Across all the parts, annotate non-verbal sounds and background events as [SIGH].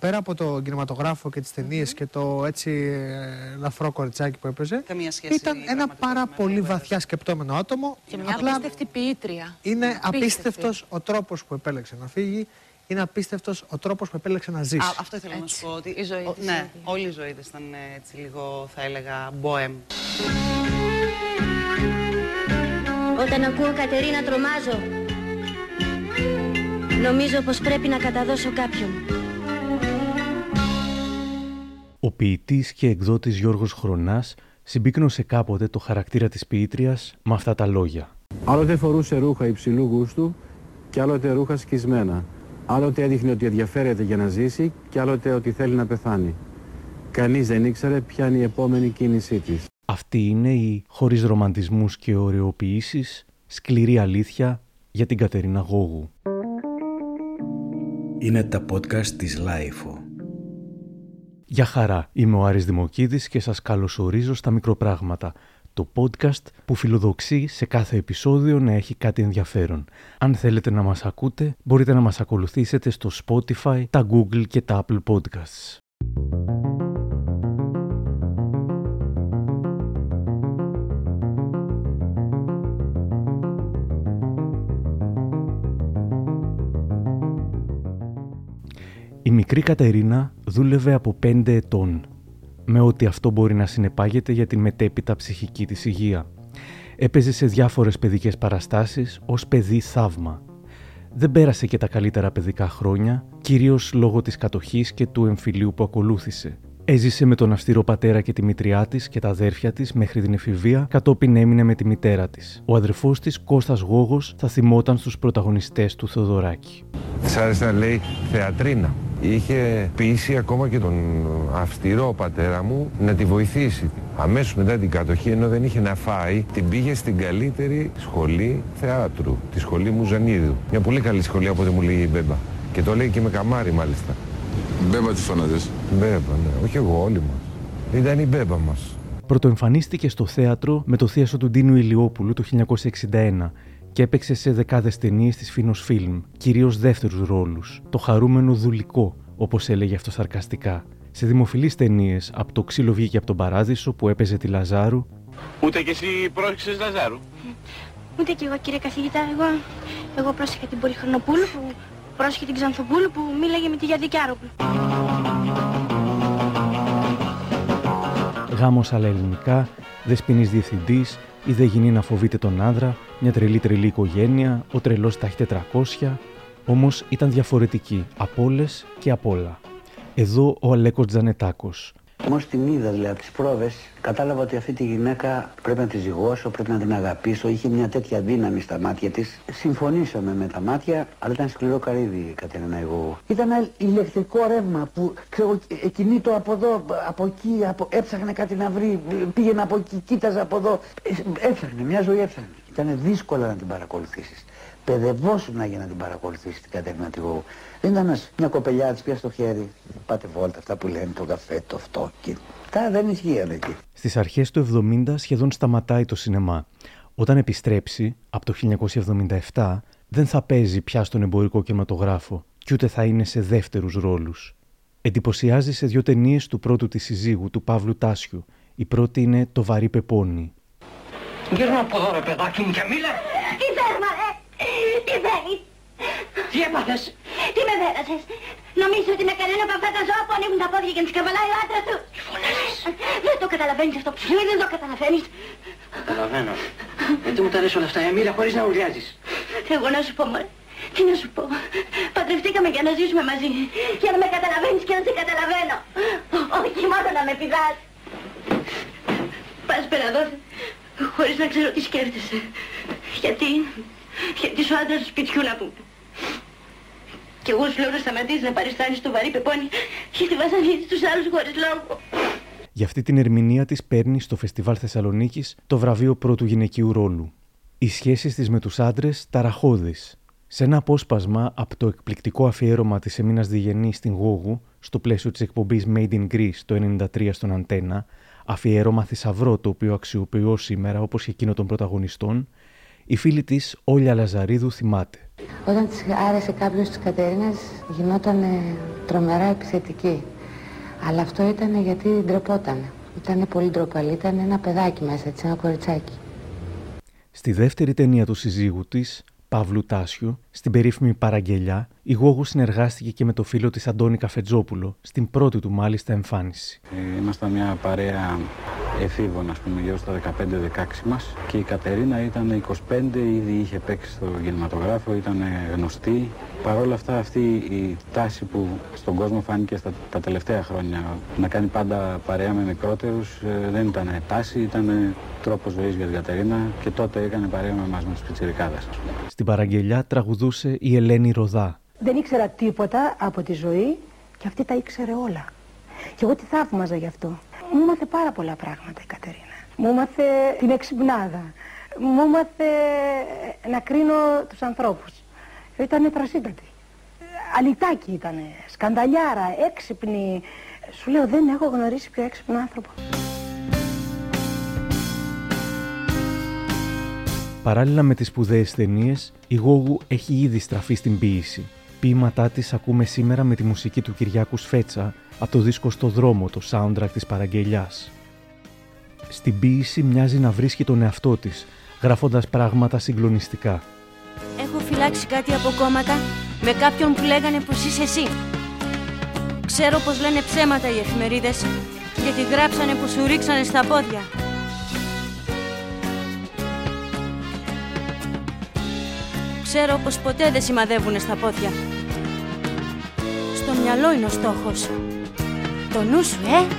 Πέρα από το κινηματογράφο και τις ταινίες και το έτσι ε, λαφρό κοριτσάκι που έπαιζε, ήταν ένα πάρα πολύ βαθιά σκεπτόμενο άτομο. Και μια Απλά απίστευτη ποιήτρια. Είναι απίστευτος ο τρόπος που επέλεξε να φύγει. Είναι απίστευτος ο τρόπος που επέλεξε να ζήσει. αυτό ήθελα να σου πω. Ότι η ζωή της, ναι, όλη η ζωή της ήταν έτσι λίγο, θα έλεγα, μποέμ. Όταν ακούω Κατερίνα τρομάζω. Νομίζω πως πρέπει να καταδώσω κάποιον. Ο ποιητής και εκδότης Γιώργος Χρονάς συμπίκνωσε κάποτε το χαρακτήρα της ποιήτριας με αυτά τα λόγια. Άλλοτε φορούσε ρούχα υψηλού γούστου και άλλοτε ρούχα σκισμένα. Άλλοτε έδειχνε ότι ενδιαφέρεται για να ζήσει και άλλοτε ότι θέλει να πεθάνει. Κανείς δεν ήξερε ποια είναι η επόμενη κίνησή της. Αυτή είναι η χωρίς ρομαντισμούς και ωρεοποιήσεις σκληρή αλήθεια για την Κατερίνα Γώγου. Είναι τα podcast της LIFO. Γεια χαρά, είμαι ο Άρης Δημοκίδης και σας καλωσορίζω στα μικροπράγματα, το podcast που φιλοδοξεί σε κάθε επεισόδιο να έχει κάτι ενδιαφέρον. Αν θέλετε να μας ακούτε, μπορείτε να μας ακολουθήσετε στο Spotify, τα Google και τα Apple Podcasts. Μικρή Κατερίνα δούλευε από 5 ετών, με ό,τι αυτό μπορεί να συνεπάγεται για την μετέπειτα ψυχική της υγεία. Έπαιζε σε διάφορες παιδικές παραστάσεις ως παιδί θαύμα. Δεν πέρασε και τα καλύτερα παιδικά χρόνια, κυρίως λόγω της κατοχής και του εμφυλίου που ακολούθησε. Έζησε με τον αυστηρό πατέρα και τη μητριά της και τα αδέρφια της μέχρι την εφηβεία, κατόπιν έμεινε με τη μητέρα της. Ο αδερφός της, Κώστας Γόγος, θα θυμόταν στους πρωταγωνιστές του Θεοδωράκη. Τη άρεσε να λέει θεατρίνα. Είχε πείσει ακόμα και τον αυστηρό πατέρα μου να τη βοηθήσει. Αμέσως μετά την κατοχή, ενώ δεν είχε να φάει, την πήγε στην καλύτερη σχολή θεάτρου, τη σχολή Μουζανίδου. Μια πολύ καλή σχολή από ό,τι μου λέει η Μπέμπα. Και το λέει και με καμάρι μάλιστα. Μπέμπα τη φωνάζες. Μπέμπα, ναι. Όχι εγώ, όλοι μας. Ήταν η Μπέμπα μας. Πρωτοεμφανίστηκε στο θέατρο με το θίασο του Ντίνου Ηλιόπουλου το 1961 και έπαιξε σε δεκάδες ταινίες της Φίνος Φιλμ, κυρίως δεύτερους ρόλους, το χαρούμενο δουλικό, όπως έλεγε αυτό σαρκαστικά. Σε δημοφιλείς ταινίες από το ξύλο βγήκε από τον Παράδεισο που έπαιζε τη Λαζάρου. Ούτε κι εσύ πρόσεξες Λαζάρου; Ούτε κι εγώ κύριε καθηγητά, εγώ, εγώ πρόσεχα την Πολυχρονοπούλου που πρόσεχε την Ξανθοπούλου που μίλαγε με τη Γιαδικιάροπουλου. Γάμος αλλά ελληνικά, δεσποινής διευθυντής, η δε γυνή να φοβείται τον άντρα, μια τρελή τρελή οικογένεια, ο τρελός τα έχει 400, όμως ήταν διαφορετική από όλες και από όλα. Εδώ ο Αλέκος Τζανετάκος, Μόλις την είδα δηλαδή από τις πρόβες, κατάλαβα ότι αυτή τη γυναίκα πρέπει να τη ζυγώσω, πρέπει να την αγαπήσω. Είχε μια τέτοια δύναμη στα μάτια της. Συμφωνήσαμε με τα μάτια, αλλά ήταν σκληρό καρύδι, Κατερίνα, εγώ. Ήταν ένα ηλεκτρικό ρεύμα που ξέρω, εκείνη το από εδώ, από εκεί, από... έψαχνε κάτι να βρει. Πήγαινε από εκεί, κοίταζε από εδώ. Έψαχνε, μια ζωή έψαχνε. Ήταν δύσκολο να την παρακολουθήσεις παιδευόσουν για να την παρακολουθήσεις την Κατερίνα Τιγού. Δεν ήταν μια κοπελιά της πια στο χέρι. Πάτε βόλτα αυτά που λένε το καφέ, το αυτό. Και τα δεν ισχύαν εκεί. Στις αρχές του 70 σχεδόν σταματάει το σινεμά. Όταν επιστρέψει, από το 1977, δεν θα παίζει πια στον εμπορικό κινηματογράφο και ούτε θα είναι σε δεύτερους ρόλους. Εντυπωσιάζει σε δύο ταινίες του πρώτου της συζύγου, του Παύλου Τάσιου. Η πρώτη είναι «Το βαρύ πεπόνι». Γύρω από εδώ ρε παιδάκι μου και μίλα. Τι τι θέλεις. Τι έπαθες. Τι με δέρασες. Νομίζω ότι με κανένα από αυτά τα ζώα που ανοίγουν τα πόδια και τους καβαλάει ο άντρας του. Τι φωνάζεις; Δεν το καταλαβαίνεις αυτό που σου δεν το καταλαβαίνεις. Καταλαβαίνω. Γιατί μου τα λες όλα αυτά, Εμίλα, χωρίς να ουρλιάζεις. Εγώ να σου πω, μωρέ. Τι να σου πω. Παντρευτήκαμε για να ζήσουμε μαζί. Για να με καταλαβαίνεις και να σε καταλαβαίνω. Όχι μόνο να με πηδάς. Πας πέρα εδώ, χωρίς να ξέρω τι σκέφτεσαι. Γιατί γιατί σου άντρας του σπιτιού να πούμε. Και εγώ σου λέω να σταματήσεις να παριστάνεις το βαρύ πεπόνι γιατί βασανίζεις τους άλλους χωρίς λόγο. Για αυτή την ερμηνεία της παίρνει στο Φεστιβάλ Θεσσαλονίκης το βραβείο πρώτου γυναικείου ρόλου. Οι σχέσεις της με τους άντρες ταραχώδεις. Σε ένα απόσπασμα από το εκπληκτικό αφιέρωμα της Εμίνας Διγενή στην Γόγου, στο πλαίσιο της εκπομπής Made in Greece το 1993 στον Αντένα, αφιέρωμα θησαυρό το οποίο αξιοποιώ σήμερα όπως και εκείνο των πρωταγωνιστών, Η φίλη της, Όλια Λαζαρίδου, θυμάται. Όταν της άρεσε κάποιος της Κατερίνας γινόταν τρομερά επιθετική. Αλλά αυτό ήταν γιατί ντρεπόταν. Ήταν πολύ ντροπαλή, ήταν ένα παιδάκι μέσα της, ένα κοριτσάκι. Στη δεύτερη ταινία του συζύγου της, Παύλου Τάσιου, στην περίφημη Παραγγελιά, η Γόγου συνεργάστηκε και με το φίλο της Αντώνη Καφετζόπουλο, στην πρώτη του μάλιστα εμφάνιση. Ε, ήμασταν μια παρέα εφήβων, ας πούμε, γύρω στα 15-16 μας και η Κατερίνα ήταν 25, ήδη είχε παίξει στο κινηματογράφο, ήταν γνωστή. Παρ' όλα αυτά αυτή η τάση που στον κόσμο φάνηκε στα, τα τελευταία χρόνια να κάνει πάντα παρέα με μικρότερους ε, δεν ήταν τάση, ήταν τρόπος ζωής για την Κατερίνα και τότε έκανε παρέα με εμάς με τους πιτσιρικάδες. Στην παραγγελιά τραγουδούσε η Ελένη Ροδά. Δεν ήξερα τίποτα από τη ζωή και αυτή τα ήξερε όλα. Και εγώ τη θαύμαζα γι' αυτό. Μου μάθε πάρα πολλά πράγματα η Κατερίνα. Μου μάθε την εξυπνάδα. Μου μάθε να κρίνω τους ανθρώπους. Ήταν τρασίτατη. Αλυτάκι ήταν, σκανταλιάρα, έξυπνη. Σου λέω δεν έχω γνωρίσει πιο έξυπνο άνθρωπο. Παράλληλα με τις σπουδαίες ταινίες, η Γόγου έχει ήδη στραφεί στην ποίηση. Ποίηματά της ακούμε σήμερα με τη μουσική του Κυριάκου Σφέτσα από το δίσκο «Στο δρόμο», το soundtrack της παραγγελιάς. Στην ποίηση μοιάζει να βρίσκει τον εαυτό της, γράφοντας πράγματα συγκλονιστικά. Έχω φυλάξει κάτι από κόμματα με κάποιον που λέγανε πως είσαι εσύ. Ξέρω πως λένε ψέματα οι εφημερίδες, γιατί γράψανε πως σου ρίξανε στα πόδια. Ξέρω πως ποτέ δεν σημαδεύουνε στα πόδια. Στο μυαλό είναι ο στόχος. Το νου σου, ε!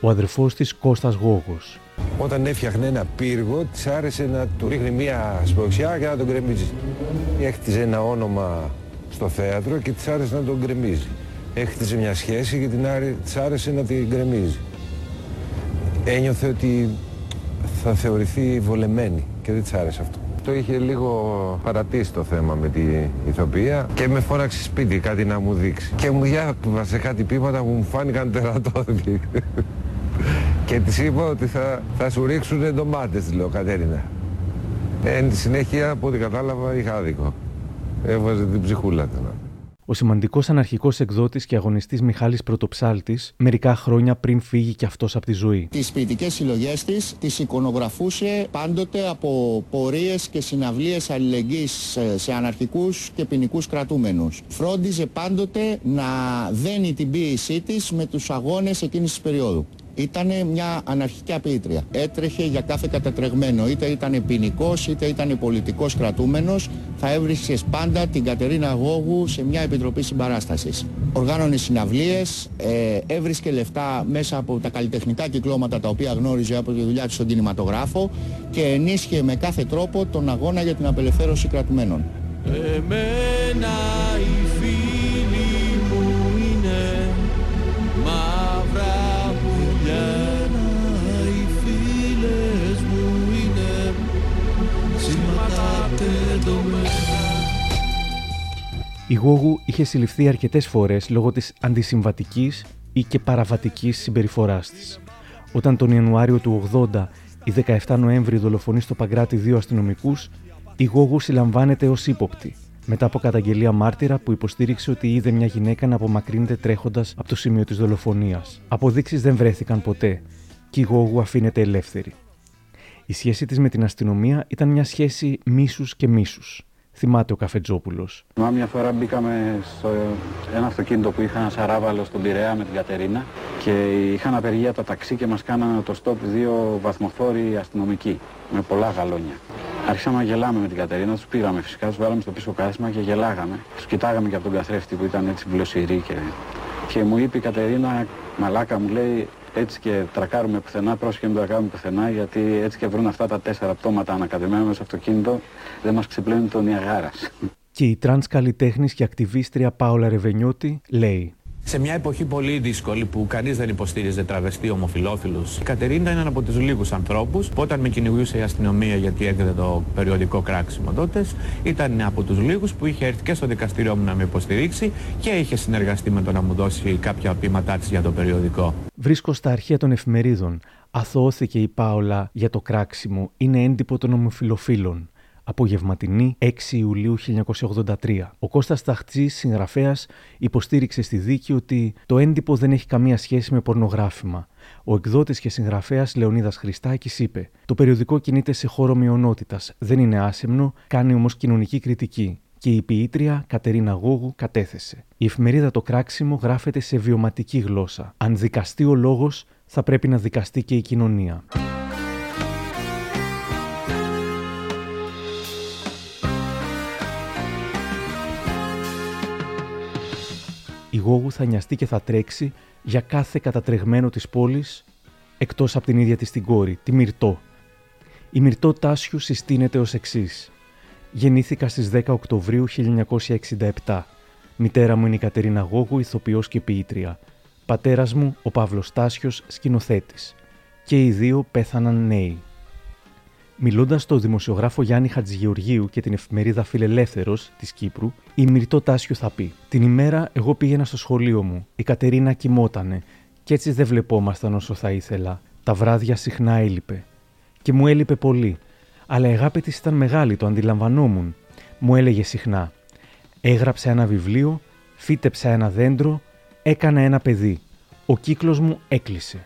Ο αδερφός της Κώστας Γόγος. Όταν έφτιαχνε ένα πύργο, της άρεσε να του ρίχνει μία σπροξιά και να τον γκρεμίζει. Έχτιζε ένα όνομα στο θέατρο και της άρεσε να τον γκρεμίζει. Έχτιζε μια σχέση και την άρε, της άρεσε να την γκρεμίζει. Ένιωθε ότι θα θεωρηθεί βολεμένη και δεν της άρεσε αυτό. Το είχε λίγο παρατήσει το θέμα με την ηθοποιία και με φώναξε σπίτι κάτι να μου δείξει. Και μου διάβασε κάτι πείματα που μου φάνηκαν τερατώδη. [LAUGHS] και της είπα ότι θα, θα σου ρίξουν ντομάτες, λέω Κατέρινα. Εν τη συνέχεια, από ό,τι κατάλαβα, είχα άδικο. Έβαζε την ψυχούλα του. Ο σημαντικός αναρχικός εκδότης και αγωνιστής Μιχάλης Πρωτοψάλτης, μερικά χρόνια πριν φύγει και αυτός από τη ζωή. Τις ποιητικές συλλογές της τις εικονογραφούσε πάντοτε από πορείες και συναυλίες αλληλεγγύης σε αναρχικούς και ποινικούς κρατούμενους. Φρόντιζε πάντοτε να δένει την ποίησή της με τους αγώνες εκείνης της περίοδου ήταν μια αναρχική απείτρια. Έτρεχε για κάθε κατατρεγμένο, είτε ήταν ποινικός είτε ήταν πολιτικός κρατούμενος, θα έβρισκες πάντα την Κατερίνα Γόγου σε μια επιτροπή συμπαράστασης. Οργάνωνε συναυλίες, ε, έβρισκε λεφτά μέσα από τα καλλιτεχνικά κυκλώματα τα οποία γνώριζε από τη δουλειά του στον κινηματογράφο και ενίσχυε με κάθε τρόπο τον αγώνα για την απελευθέρωση κρατουμένων. Εμένα Η Γόγου είχε συλληφθεί αρκετές φορές λόγω της αντισυμβατικής ή και παραβατικής συμπεριφοράς της. Όταν τον Ιανουάριο του 80 η 17 Νοέμβρη δολοφονεί στο Παγκράτη δύο αστυνομικούς, η Γόγου συλλαμβάνεται ως ύποπτη, μετά από καταγγελία μάρτυρα που υποστήριξε ότι είδε μια γυναίκα να απομακρύνεται τρέχοντας από το σημείο της δολοφονίας. Αποδείξεις δεν βρέθηκαν ποτέ και η Γόγου αφήνεται ελεύθερη. Η σχέση της με την αστυνομία ήταν μια σχέση μίσους και μίσους θυμάται ο Καφετζόπουλος. Μα μια φορά μπήκαμε στο ένα αυτοκίνητο που είχα ένα σαράβαλο στον Πειραιά με την Κατερίνα και είχαν απεργία τα ταξί και μας κάνανε ωτοστόπ δύο βαθμοφόροι αστυνομικοί με πολλά γαλόνια. Άρχισαμε να γελάμε με την Κατερίνα, τους πήραμε φυσικά, τους βάλαμε στο πίσω κάθισμα και γελάγαμε. Τους κοιτάγαμε και από τον καθρέφτη που ήταν έτσι μπλοσιρή και, και μου είπε η Κατερίνα, μαλάκα μου λέει, έτσι και τρακάρουμε πουθενά, πρόσχε μην τρακάρουμε πουθενά, γιατί έτσι και βρουν αυτά τα τέσσερα πτώματα ανακατεμένα μέσα στο αυτοκίνητο, δεν μας ξεπλένει ο Νιαγάρας. Και η τρανς καλλιτέχνης και ακτιβίστρια Πάολα Ρεβενιώτη λέει σε μια εποχή πολύ δύσκολη που κανείς δεν υποστήριζε τραβεστή ομοφυλόφιλους, η Κατερίνα είναι από τους λίγους ανθρώπους που όταν με κυνηγούσε η αστυνομία γιατί έκδε το περιοδικό κράξιμο τότε, ήταν από τους λίγους που είχε έρθει και στο δικαστήριό μου να με υποστηρίξει και είχε συνεργαστεί με το να μου δώσει κάποια ποίηματά της για το περιοδικό. Βρίσκω στα αρχεία των εφημερίδων Αθώθηκε η Πάολα για το κράξιμο. Είναι έντυπο των ομοφιλοφίλων. Απογευματινή 6 Ιουλίου 1983. Ο Κώστας Ταχτζής, συγγραφέας, υποστήριξε στη δίκη ότι το έντυπο δεν έχει καμία σχέση με πορνογράφημα. Ο εκδότης και συγγραφέας Λεωνίδας Χριστάκης είπε «Το περιοδικό κινείται σε χώρο μειονότητας, δεν είναι άσεμνο, κάνει όμως κοινωνική κριτική και η ποιήτρια Κατερίνα Γόγου κατέθεσε. Η εφημερίδα Το Κράξιμο γράφεται σε βιωματική γλώσσα. Αν δικαστεί ο λόγος, θα πρέπει να δικαστεί και η κοινωνία. Η Γόγου θα νοιαστεί και θα τρέξει για κάθε κατατρεγμένο της πόλης, εκτός από την ίδια της την κόρη, τη Μυρτό. Η Μυρτό Τάσιου συστήνεται ως εξής. Γεννήθηκα στις 10 Οκτωβρίου 1967. Μητέρα μου είναι η Κατερίνα Γόγου, ηθοποιός και ποιήτρια. Πατέρας μου, ο Παύλος Τάσιος, σκηνοθέτης. Και οι δύο πέθαναν νέοι. Μιλώντας στο δημοσιογράφο Γιάννη Χατζηγεωργίου και την εφημερίδα Φιλελεύθερος της Κύπρου, η Μυρτό Τάσιο θα πει: Την ημέρα εγώ πήγαινα στο σχολείο μου. Η Κατερίνα κοιμότανε. Κι έτσι δεν βλεπόμασταν όσο θα ήθελα. Τα βράδια συχνά έλειπε. Και μου έλειπε πολύ. Αλλά η αγάπη της ήταν μεγάλη, το αντιλαμβανόμουν. Μου έλεγε συχνά: Έγραψα ένα βιβλίο, φύτεψα ένα δέντρο, έκανα ένα παιδί. Ο κύκλος μου έκλεισε.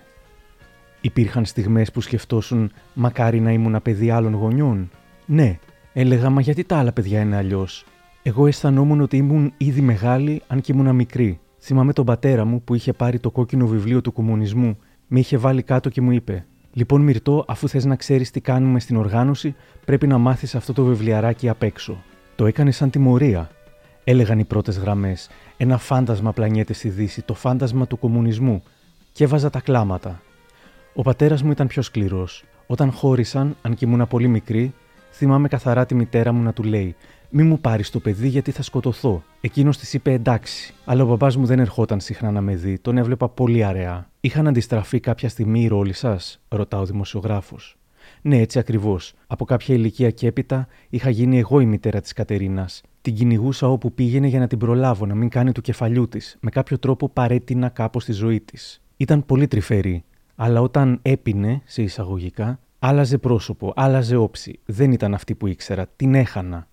Υπήρχαν στιγμές που σκεφτόσουν «Μακάρι να ήμουν παιδί άλλων γονιών». Ναι, έλεγα «Μα γιατί τα άλλα παιδιά είναι αλλιώς. Εγώ αισθανόμουν ότι ήμουν ήδη μεγάλη αν και ήμουν μικρή. Θυμάμαι τον πατέρα μου που είχε πάρει το κόκκινο βιβλίο του κομμουνισμού, με είχε βάλει κάτω και μου είπε: Λοιπόν, Μυρτό, αφού θες να ξέρεις τι κάνουμε στην οργάνωση, πρέπει να μάθεις αυτό το βιβλιαράκι απ' έξω. Το έκανε σαν τιμωρία. Έλεγαν οι πρώτες γραμμές. Ένα φάντασμα πλανιέται στη Δύση, το φάντασμα του κομμουνισμού. Και έβαζα τα κλάματα. Ο πατέρας μου ήταν πιο σκληρός. Όταν χώρισαν, αν και ήμουν πολύ μικρή, θυμάμαι καθαρά τη μητέρα μου να του λέει: Μη μου πάρεις το παιδί γιατί θα σκοτωθώ. Εκείνος της είπε εντάξει. Αλλά ο μπαμπά μου δεν ερχόταν συχνά να με δει, τον έβλεπα πολύ αραιά. Είχαν αντιστραφεί κάποια στιγμή οι ρόλοι σας, ρωτά ο δημοσιογράφος. Ναι, έτσι ακριβώς. Από κάποια ηλικία και έπειτα είχα γίνει εγώ η μητέρα της Κατερίνας. Την κυνηγούσα όπου πήγαινε για να την προλάβω να μην κάνει του κεφαλιού της. Με κάποιο τρόπο παρέτεινα κάπως τη ζωή της. Ήταν πολύ τρυφερή αλλά όταν έπινε, σε εισαγωγικά, άλλαζε πρόσωπο, άλλαζε όψη. Δεν ήταν αυτή που ήξερα, την έχανα.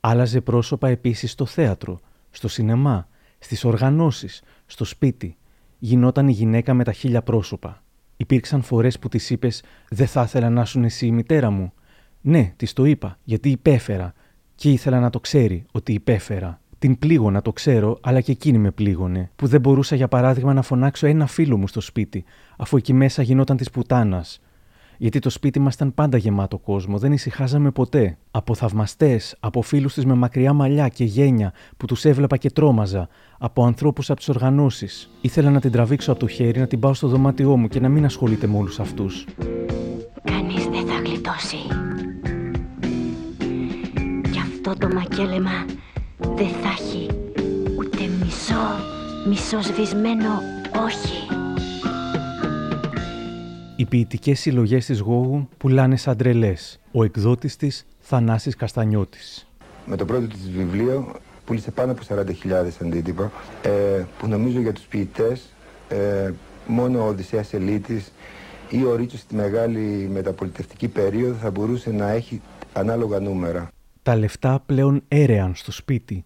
Άλλαζε πρόσωπα επίσης στο θέατρο, στο σινεμά, στις οργανώσεις, στο σπίτι. Γινόταν η γυναίκα με τα χίλια πρόσωπα. Υπήρξαν φορές που της είπες «Δεν θα ήθελα να σου εσύ η μητέρα μου». Ναι, της το είπα, γιατί υπέφερα και ήθελα να το ξέρει ότι υπέφερα. Την πλήγωνα, το ξέρω, αλλά και εκείνη με πλήγωνε. Που δεν μπορούσα, για παράδειγμα, να φωνάξω ένα φίλο μου στο σπίτι, αφού εκεί μέσα γινόταν της πουτάνας. Γιατί το σπίτι μας ήταν πάντα γεμάτο κόσμο, δεν ησυχάζαμε ποτέ. Από θαυμαστές, από φίλους της με μακριά μαλλιά και γένια που τους έβλεπα και τρόμαζα, από ανθρώπους από τις οργανώσεις. Ήθελα να την τραβήξω από το χέρι, να την πάω στο δωμάτιό μου και να μην ασχολείται με όλους αυτούς. Κανείς δεν θα γλιτώσει. Γι' αυτό το μακέλεμα δεν θα έχει ούτε μισό, μισό σβησμένο όχι. Οι ποιητικές συλλογές της Γόγου πουλάνε σαν τρελές. Ο εκδότης της Θανάσης Καστανιώτης. Με το πρώτο της βιβλίο πούλησε πάνω από 40.000 αντίτυπα ε, που νομίζω για τους ποιητές ε, μόνο ο Οδυσσέας Ελίτης ή ο Ρίτσος στη μεγάλη μεταπολιτευτική περίοδο θα μπορούσε να έχει ανάλογα νούμερα. Τα λεφτά πλέον έρεαν στο σπίτι.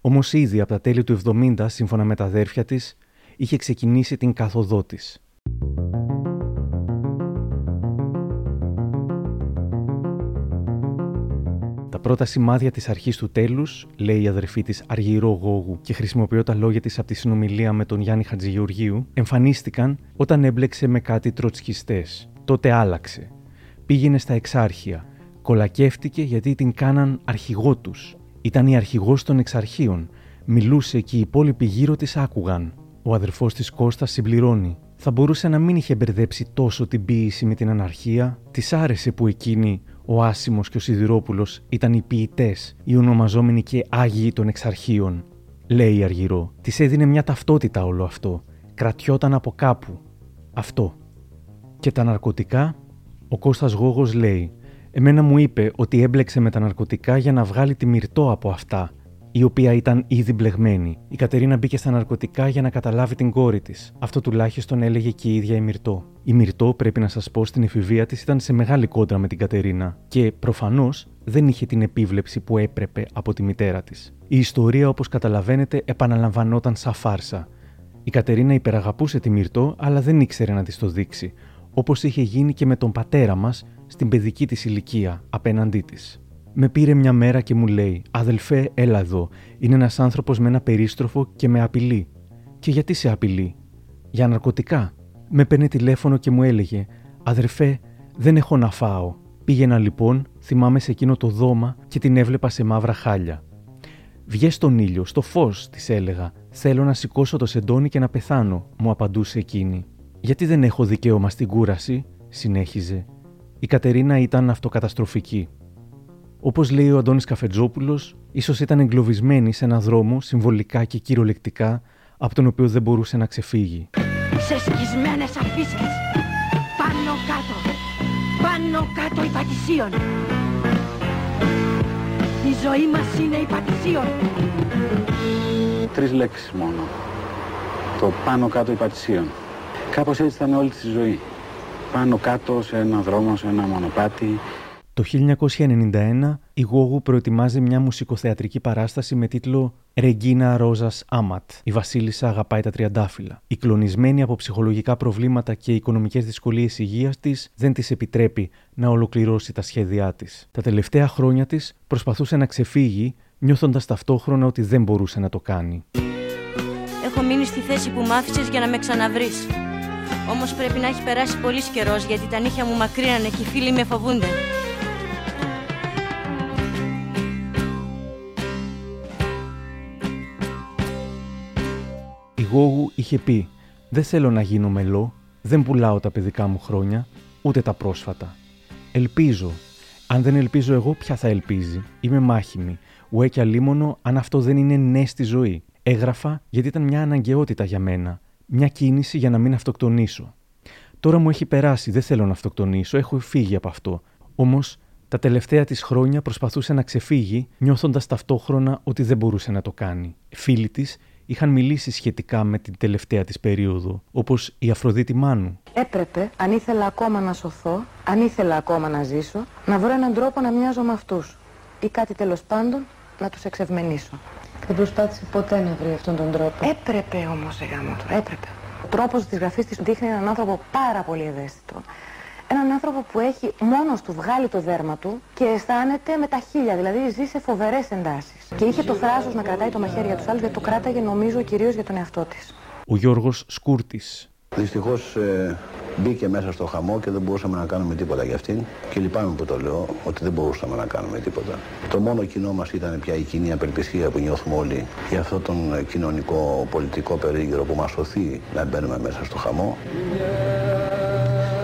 Όμως ήδη από τα τέλη του 70, σύμφωνα με τα αδέρφια της, είχε ξεκινήσει την καθοδό τη. Τα πρώτα σημάδια της αρχής του τέλους, λέει η αδερφή της Αργυρό Γόγου και χρησιμοποιώ τα λόγια της από τη συνομιλία με τον Γιάννη Χατζηγεωργίου, εμφανίστηκαν όταν έμπλεξε με κάτι τροτσκιστέ. Τότε άλλαξε. Πήγαινε στα εξάρχεια Κολακεύτηκε γιατί την κάναν αρχηγό τους. Ήταν η αρχηγός των εξαρχείων. Μιλούσε και οι υπόλοιποι γύρω της άκουγαν. Ο αδερφός της Κώστας συμπληρώνει. Θα μπορούσε να μην είχε μπερδέψει τόσο την ποίηση με την αναρχία. Της άρεσε που εκείνη, ο Άσιμος και ο Σιδηρόπουλος ήταν οι ποιητές, οι ονομαζόμενοι και άγιοι των εξαρχείων. Λέει η Αργυρό. Της έδινε μια ταυτότητα όλο αυτό. Κρατιόταν από κάπου. Αυτό. Και τα ναρκωτικά, ο Κώστας Γόγος λέει Εμένα μου είπε ότι έμπλεξε με τα ναρκωτικά για να βγάλει τη μυρτό από αυτά. η οποία ήταν ήδη μπλεγμένη. Η Κατερίνα μπήκε στα ναρκωτικά για να καταλάβει την κόρη της. Αυτό τουλάχιστον έλεγε και η ίδια η Μυρτό. Η Μυρτό, πρέπει να σας πω, στην εφηβεία της ήταν σε μεγάλη κόντρα με την Κατερίνα και προφανώς δεν είχε την επίβλεψη που έπρεπε από τη μητέρα της. Η ιστορία, όπως καταλαβαίνετε, επαναλαμβανόταν σαν φάρσα. Η Κατερίνα υπεραγαπούσε τη Μυρτό, αλλά δεν ήξερε να της το δείξει, όπως είχε γίνει και με τον πατέρα μας στην παιδική της ηλικία απέναντί της. Με πήρε μια μέρα και μου λέει: Αδελφέ, έλα εδώ. Είναι ένας άνθρωπος με ένα περίστροφο και με απειλεί. Και γιατί σε απειλεί, Για ναρκωτικά. Με παίρνει τηλέφωνο και μου έλεγε: Αδερφέ, δεν έχω να φάω. Πήγαινα λοιπόν, θυμάμαι σε εκείνο το δώμα και την έβλεπα σε μαύρα χάλια. Βγες στον ήλιο, στο φως, της έλεγα. Θέλω να σηκώσω το σεντόνι και να πεθάνω, μου απαντούσε εκείνη. Γιατί δεν έχω δικαίωμα στην κούραση, συνέχιζε. Η Κατερίνα ήταν αυτοκαταστροφική. Όπως λέει ο Αντώνης Καφετζόπουλος, ίσως ήταν εγκλωβισμένη σε ένα δρόμο συμβολικά και κυριολεκτικά από τον οποίο δεν μπορούσε να ξεφύγει. Σε σκισμένες αφίσκες. Πάνω κάτω. Πάνω κάτω υπατησίων. Η ζωή μας είναι υπατησίων. Τρεις λέξεις μόνο. Το πάνω κάτω υπατησίων. Κάπως έτσι ήταν όλη τη ζωή. Πάνω κάτω σε ένα δρόμο, σε ένα μονοπάτι, το 1991 η Γόγου προετοιμάζει μια μουσικοθεατρική παράσταση με τίτλο «Ρεγκίνα Ρόζας Άματ. Η Βασίλισσα αγαπάει τα τριαντάφυλλα». Η κλονισμένη από ψυχολογικά προβλήματα και οικονομικές δυσκολίες υγείας της δεν της επιτρέπει να ολοκληρώσει τα σχέδιά της. Τα τελευταία χρόνια της προσπαθούσε να ξεφύγει, νιώθοντας ταυτόχρονα ότι δεν μπορούσε να το κάνει. Έχω μείνει στη θέση που μ' για να με ξαναβρεις. Όμως πρέπει να έχει περάσει πολύς καιρός γιατί τα νύχια μου μακρύνανε και οι φίλοι με φοβούνται. Γόγου είχε πει: Δεν θέλω να γίνω μελό, δεν πουλάω τα παιδικά μου χρόνια, ούτε τα πρόσφατα. Ελπίζω. Αν δεν ελπίζω εγώ, ποια θα ελπίζει. Είμαι μάχημη. Ουέκια λίμωνο, αν αυτό δεν είναι ναι στη ζωή. Έγραφα γιατί ήταν μια αναγκαιότητα για μένα. Μια κίνηση για να μην αυτοκτονήσω. Τώρα μου έχει περάσει, δεν θέλω να αυτοκτονήσω, έχω φύγει από αυτό. Όμως, τα τελευταία της χρόνια προσπαθούσε να ξεφύγει, νιώθοντας ταυτόχρονα ότι δεν μπορούσε να το κάνει. Φίλοι της είχαν μιλήσει σχετικά με την τελευταία της περίοδο, όπως η Αφροδίτη Μάνου. Έπρεπε, αν ήθελα ακόμα να σωθώ, αν ήθελα ακόμα να ζήσω, να βρω έναν τρόπο να μοιάζω με αυτούς. Ή κάτι τέλος πάντων να τους εξευμενήσω. Δεν προσπάθησε ποτέ να βρει αυτόν τον τρόπο. Έπρεπε όμως, εγάμο του, έπρεπε. Ο τρόπος της γραφής της δείχνει έναν άνθρωπο πάρα πολύ ευαίσθητο έναν άνθρωπο που έχει μόνος του βγάλει το δέρμα του και αισθάνεται με τα χίλια, δηλαδή ζει σε φοβερές εντάσεις. Και είχε το θράσος να κρατάει το μαχαίρι για τους άλλους, γιατί το κράταγε νομίζω κυρίως για τον εαυτό της. Ο Γιώργος Σκούρτης. Δυστυχώς ε, μπήκε μέσα στο χαμό και δεν μπορούσαμε να κάνουμε τίποτα για αυτήν και λυπάμαι που το λέω ότι δεν μπορούσαμε να κάνουμε τίποτα. Το μόνο κοινό μας ήταν πια η κοινή απελπισία που νιώθουμε όλοι για αυτόν τον κοινωνικό πολιτικό περίγυρο που μας σωθεί να μπαίνουμε μέσα στο χαμό.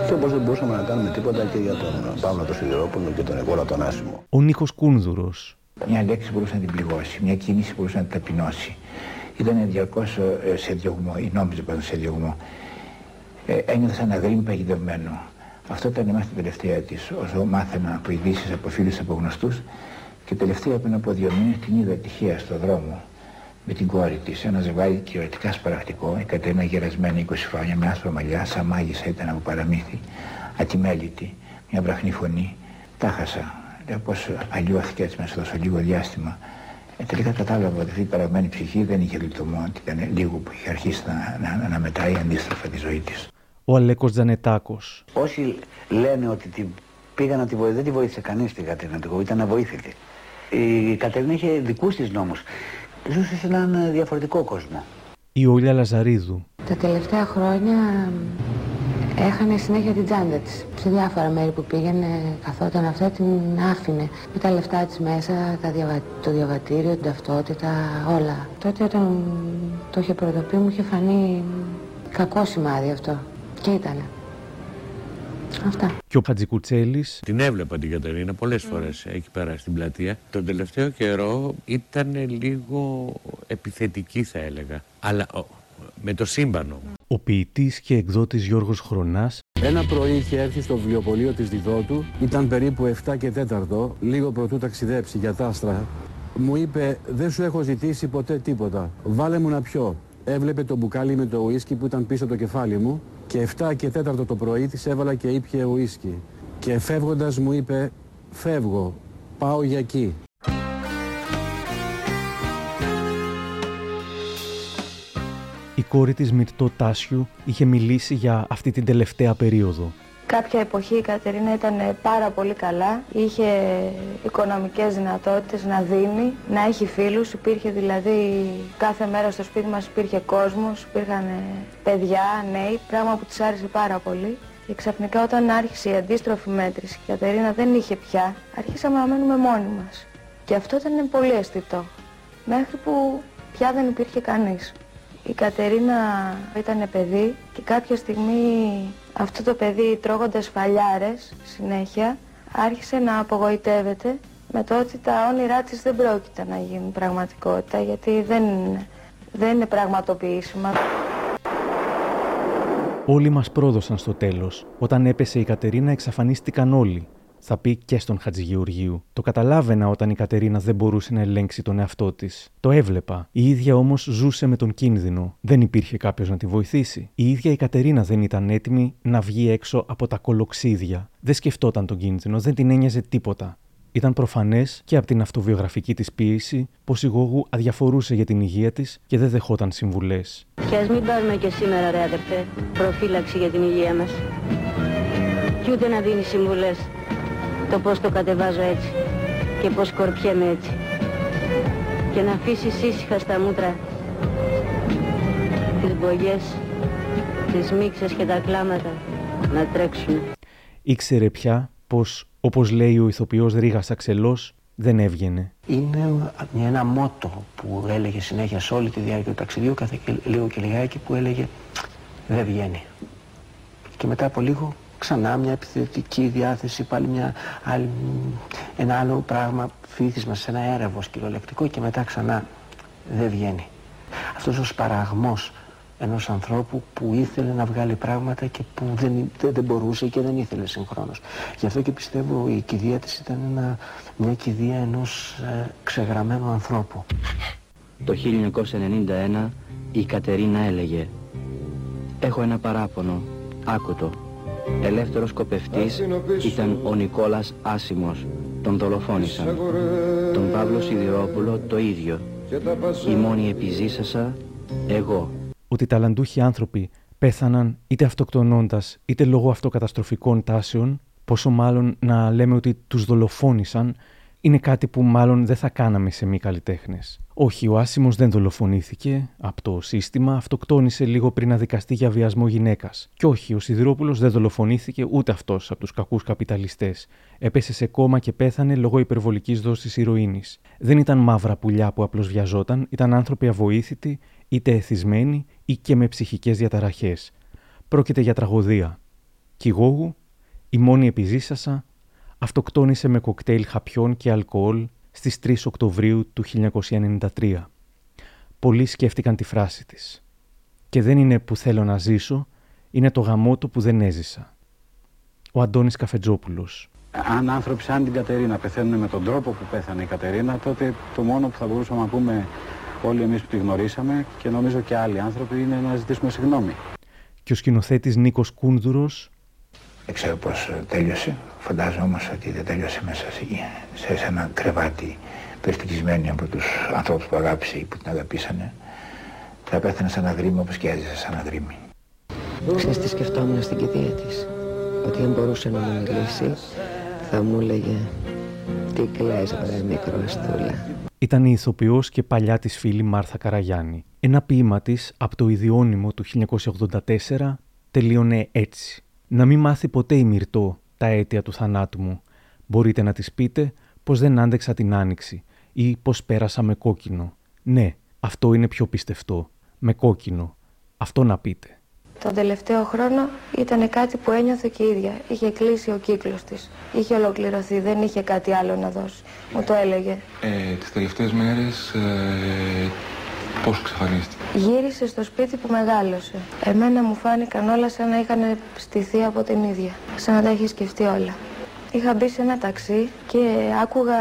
Και όπως δεν μπορούσαμε να κάνουμε τίποτα και για τον Παύλο τον Σιδηρόπουλο και τον Νικόλα τον Άσιμο. Ο Νίκος Κούνδουρος. Μια λέξη μπορούσε να την πληγώσει, μια κίνηση μπορούσε να την ταπεινώσει. Ήταν διαρκώ ε, σε διωγμό, ή νόμιζε πάντα σε διωγμό. Ε, ένιωθα σαν αγρίμι παγιδευμένο. Αυτό ήταν μέσα στην τελευταία τη, όσο μάθαινα από ειδήσεις από φίλους από γνωστούς. Και τελευταία πριν από δύο μήνες την είδα τυχαία στο δρόμο με την κόρη της. Ένα ζευγάρι θεωρητικά σπαρακτικό, η Κατερίνα γερασμένη 20 χρόνια, με άσπρα μαλλιά, σαν μάγισσα ήταν από παραμύθι, ατιμέλητη, μια βραχνή φωνή. Τα χάσα. Λέω πώς αλλιώθηκε έτσι μέσα σε λίγο διάστημα. Ε, τελικά κατάλαβα ότι αυτή η παραγμένη ψυχή δεν είχε λιτωμό, ότι ήταν λίγο που είχε αρχίσει να, να, να μετράει αντίστροφα τη ζωή της. Ο Αλέκος Τζανετάκος. Όσοι λένε ότι την πήγα να τη βοηθήσει, δεν τη βοήθησε κανείς την Κατερίνα, ήταν αβοήθητη. Η Κατερίνα είχε δικούς της νόμους ζούσε σε έναν διαφορετικό κόσμο. Η Όλια Λαζαρίδου. Τα τελευταία χρόνια έχανε συνέχεια την τσάντα της. Σε διάφορα μέρη που πήγαινε, καθόταν αυτά, την άφηνε. Με τα λεφτά της μέσα, τα διαβα... το διαβατήριο, την ταυτότητα, όλα. Τότε όταν το είχε προτοπεί μου είχε φανεί κακό σημάδι αυτό. Και ήτανε. Αυτά. Και ο Χατζικουτσέλη. Την έβλεπα την Κατερίνα πολλές mm. φορές εκεί πέρα στην πλατεία. Τον τελευταίο καιρό ήταν λίγο επιθετική, θα έλεγα. Αλλά με το σύμπανο. Ο ποιητής και εκδότης Γιώργος Χρονάς. Ένα πρωί είχε έρθει στο βιβλιοπωλείο της Διδότου. Ήταν περίπου 7 και 4, λίγο πρωτού ταξιδέψει για τα άστρα Μου είπε δεν σου έχω ζητήσει ποτέ τίποτα. Βάλε μου να πιω. Έβλεπε το μπουκάλι με το ουίσκι που ήταν πίσω το κεφάλι μου και 7 και 4 το πρωί της έβαλα και ήπια ουίσκι. Και φεύγοντας μου είπε φεύγω, πάω για εκεί. Η κόρη της Μυρτώ Τάσιου είχε μιλήσει για αυτή την τελευταία περίοδο. Κάποια εποχή η Κατερίνα ήταν πάρα πολύ καλά, είχε οικονομικές δυνατότητες να δίνει, να έχει φίλους, υπήρχε δηλαδή κάθε μέρα στο σπίτι μας υπήρχε κόσμος, υπήρχαν παιδιά, νέοι, πράγμα που της άρεσε πάρα πολύ. Και ξαφνικά όταν άρχισε η αντίστροφη μέτρηση και η Κατερίνα δεν είχε πια, αρχίσαμε να μένουμε μόνοι μας. Και αυτό ήταν πολύ αισθητό, μέχρι που πια δεν υπήρχε κανείς. Η Κατερίνα ήταν παιδί και κάποια στιγμή αυτό το παιδί τρώγοντας φαλιάρες συνέχεια άρχισε να απογοητεύεται με το ότι τα όνειρά της δεν πρόκειται να γίνουν πραγματικότητα γιατί δεν, δεν είναι πραγματοποιήσιμα. Όλοι μας πρόδωσαν στο τέλος. Όταν έπεσε η Κατερίνα εξαφανίστηκαν όλοι θα πει και στον Χατζηγεωργίου. Το καταλάβαινα όταν η Κατερίνα δεν μπορούσε να ελέγξει τον εαυτό της. Το έβλεπα. Η ίδια όμως ζούσε με τον κίνδυνο. Δεν υπήρχε κάποιος να τη βοηθήσει. Η ίδια η Κατερίνα δεν ήταν έτοιμη να βγει έξω από τα κολοξίδια. Δεν σκεφτόταν τον κίνδυνο, δεν την ένοιαζε τίποτα. Ήταν προφανές και από την αυτοβιογραφική της ποίηση πως η Γόγου αδιαφορούσε για την υγεία της και δεν δεχόταν συμβουλές. Και ας μην πάρουμε και σήμερα, ρε αδερφέ, προφύλαξη για την υγεία μας. Και ούτε να δίνει συμβουλές το πώς το κατεβάζω έτσι και πώς σκορπιέμαι έτσι και να αφήσεις ήσυχα στα μούτρα τις μπογιές, τις μίξες και τα κλάματα να τρέξουν. Ήξερε πια πως, όπως λέει ο ηθοποιός Ρίγας Αξελός, δεν έβγαινε. Είναι ένα μότο που έλεγε συνέχεια σε όλη τη διάρκεια του ταξιδιού, κάθε λίγο και λιγάκι που έλεγε δεν βγαίνει. Και μετά από λίγο ξανά μια επιθετική διάθεση, πάλι μια άλλη, ένα άλλο πράγμα, φύθισμα σε ένα έρευος κυριολεκτικό και μετά ξανά δεν βγαίνει. Αυτός ο σπαραγμός ενός ανθρώπου που ήθελε να βγάλει πράγματα και που δεν, δεν, μπορούσε και δεν ήθελε συγχρόνως. Γι' αυτό και πιστεύω η κηδείας της ήταν ένα, μια κηδεία ενός ε, ξεγραμμένου ανθρώπου. Το 1991 η Κατερίνα έλεγε «Έχω ένα παράπονο, άκουτο, Ελεύθερος κοπευτής ήταν ο Νικόλας Άσιμος. Τον δολοφόνησαν. Τον Παύλο Σιδηρόπουλο το ίδιο. Η μόνη επιζήσασα εγώ. Ότι ταλαντούχοι άνθρωποι πέθαναν είτε αυτοκτονώντας είτε λόγω αυτοκαταστροφικών τάσεων, πόσο μάλλον να λέμε ότι τους δολοφόνησαν είναι κάτι που μάλλον δεν θα κάναμε σε μη καλλιτέχνες. Όχι, ο Άσιμος δεν δολοφονήθηκε από το σύστημα, αυτοκτόνησε λίγο πριν να δικαστεί για βιασμό γυναίκας. Και όχι, ο Σιδηρόπουλος δεν δολοφονήθηκε ούτε αυτός από τους κακούς καπιταλιστές. Έπεσε σε κόμμα και πέθανε λόγω υπερβολικής δόσης ηρωίνης. Δεν ήταν μαύρα πουλιά που απλώς βιαζόταν, ήταν άνθρωποι αβοήθητοι, είτε εθισμένοι ή και με ψυχικές διαταραχές. Πρόκειται για τραγωδία. Κιγόγου, η μόνη επιζήσασα, αυτοκτόνησε με κοκτέιλ χαπιών και αλκοόλ στις 3 Οκτωβρίου του 1993. Πολλοί σκέφτηκαν τη φράση της. «Και δεν είναι που θέλω να ζήσω, είναι το γαμότο που δεν έζησα». Ο Αντώνης Καφετζόπουλος. Αν άνθρωποι σαν την Κατερίνα πεθαίνουν με τον τρόπο που πέθανε η Κατερίνα, τότε το μόνο που θα μπορούσαμε να πούμε όλοι εμείς που τη γνωρίσαμε και νομίζω και άλλοι άνθρωποι είναι να ζητήσουμε συγγνώμη. Και ο σκηνοθέτης Νίκος Κούνδουρος δεν ξέρω πώς τέλειωσε. Φαντάζομαι όμως ότι δεν τέλειωσε μέσα σε, σε ένα κρεβάτι περιστικισμένη από τους ανθρώπους που αγάπησε ή που την αγαπήσανε. Θα πέθανε σαν αγρίμη όπως και έζησε σαν αγρίμη. Ξέρεις τι σκεφτόμουν στην κηδεία της; Ότι αν μπορούσε να μου μιλήσει θα μου έλεγε τι κλαις βρε μικρό αστούλα. Ήταν η ηθοποιός και παλιά της φίλη Μάρθα Καραγιάννη. Ένα ποίημα της από το ιδιώνυμο του 1984 τελείωνε έτσι να μην μάθει ποτέ η Μυρτώ τα αίτια του θανάτου μου. Μπορείτε να της πείτε πως δεν άντεξα την άνοιξη ή πως πέρασα με κόκκινο. Ναι, αυτό είναι πιο πιστευτό. Με κόκκινο. Αυτό να πείτε. Τον τελευταίο χρόνο ήταν κάτι που ένιωθε και η ίδια. Είχε κλείσει ο κύκλος της. Είχε ολοκληρωθεί, δεν είχε κάτι άλλο να δώσει. Μου το έλεγε. Ε, τις τελευταίες μέρες ε, Πώς εξαφανίστηκε; Γύρισε στο σπίτι που μεγάλωσε. Εμένα μου φάνηκαν όλα σαν να είχαν στηθεί από την ίδια. Σαν να τα έχει σκεφτεί όλα. Είχα μπει σε ένα ταξί και άκουγα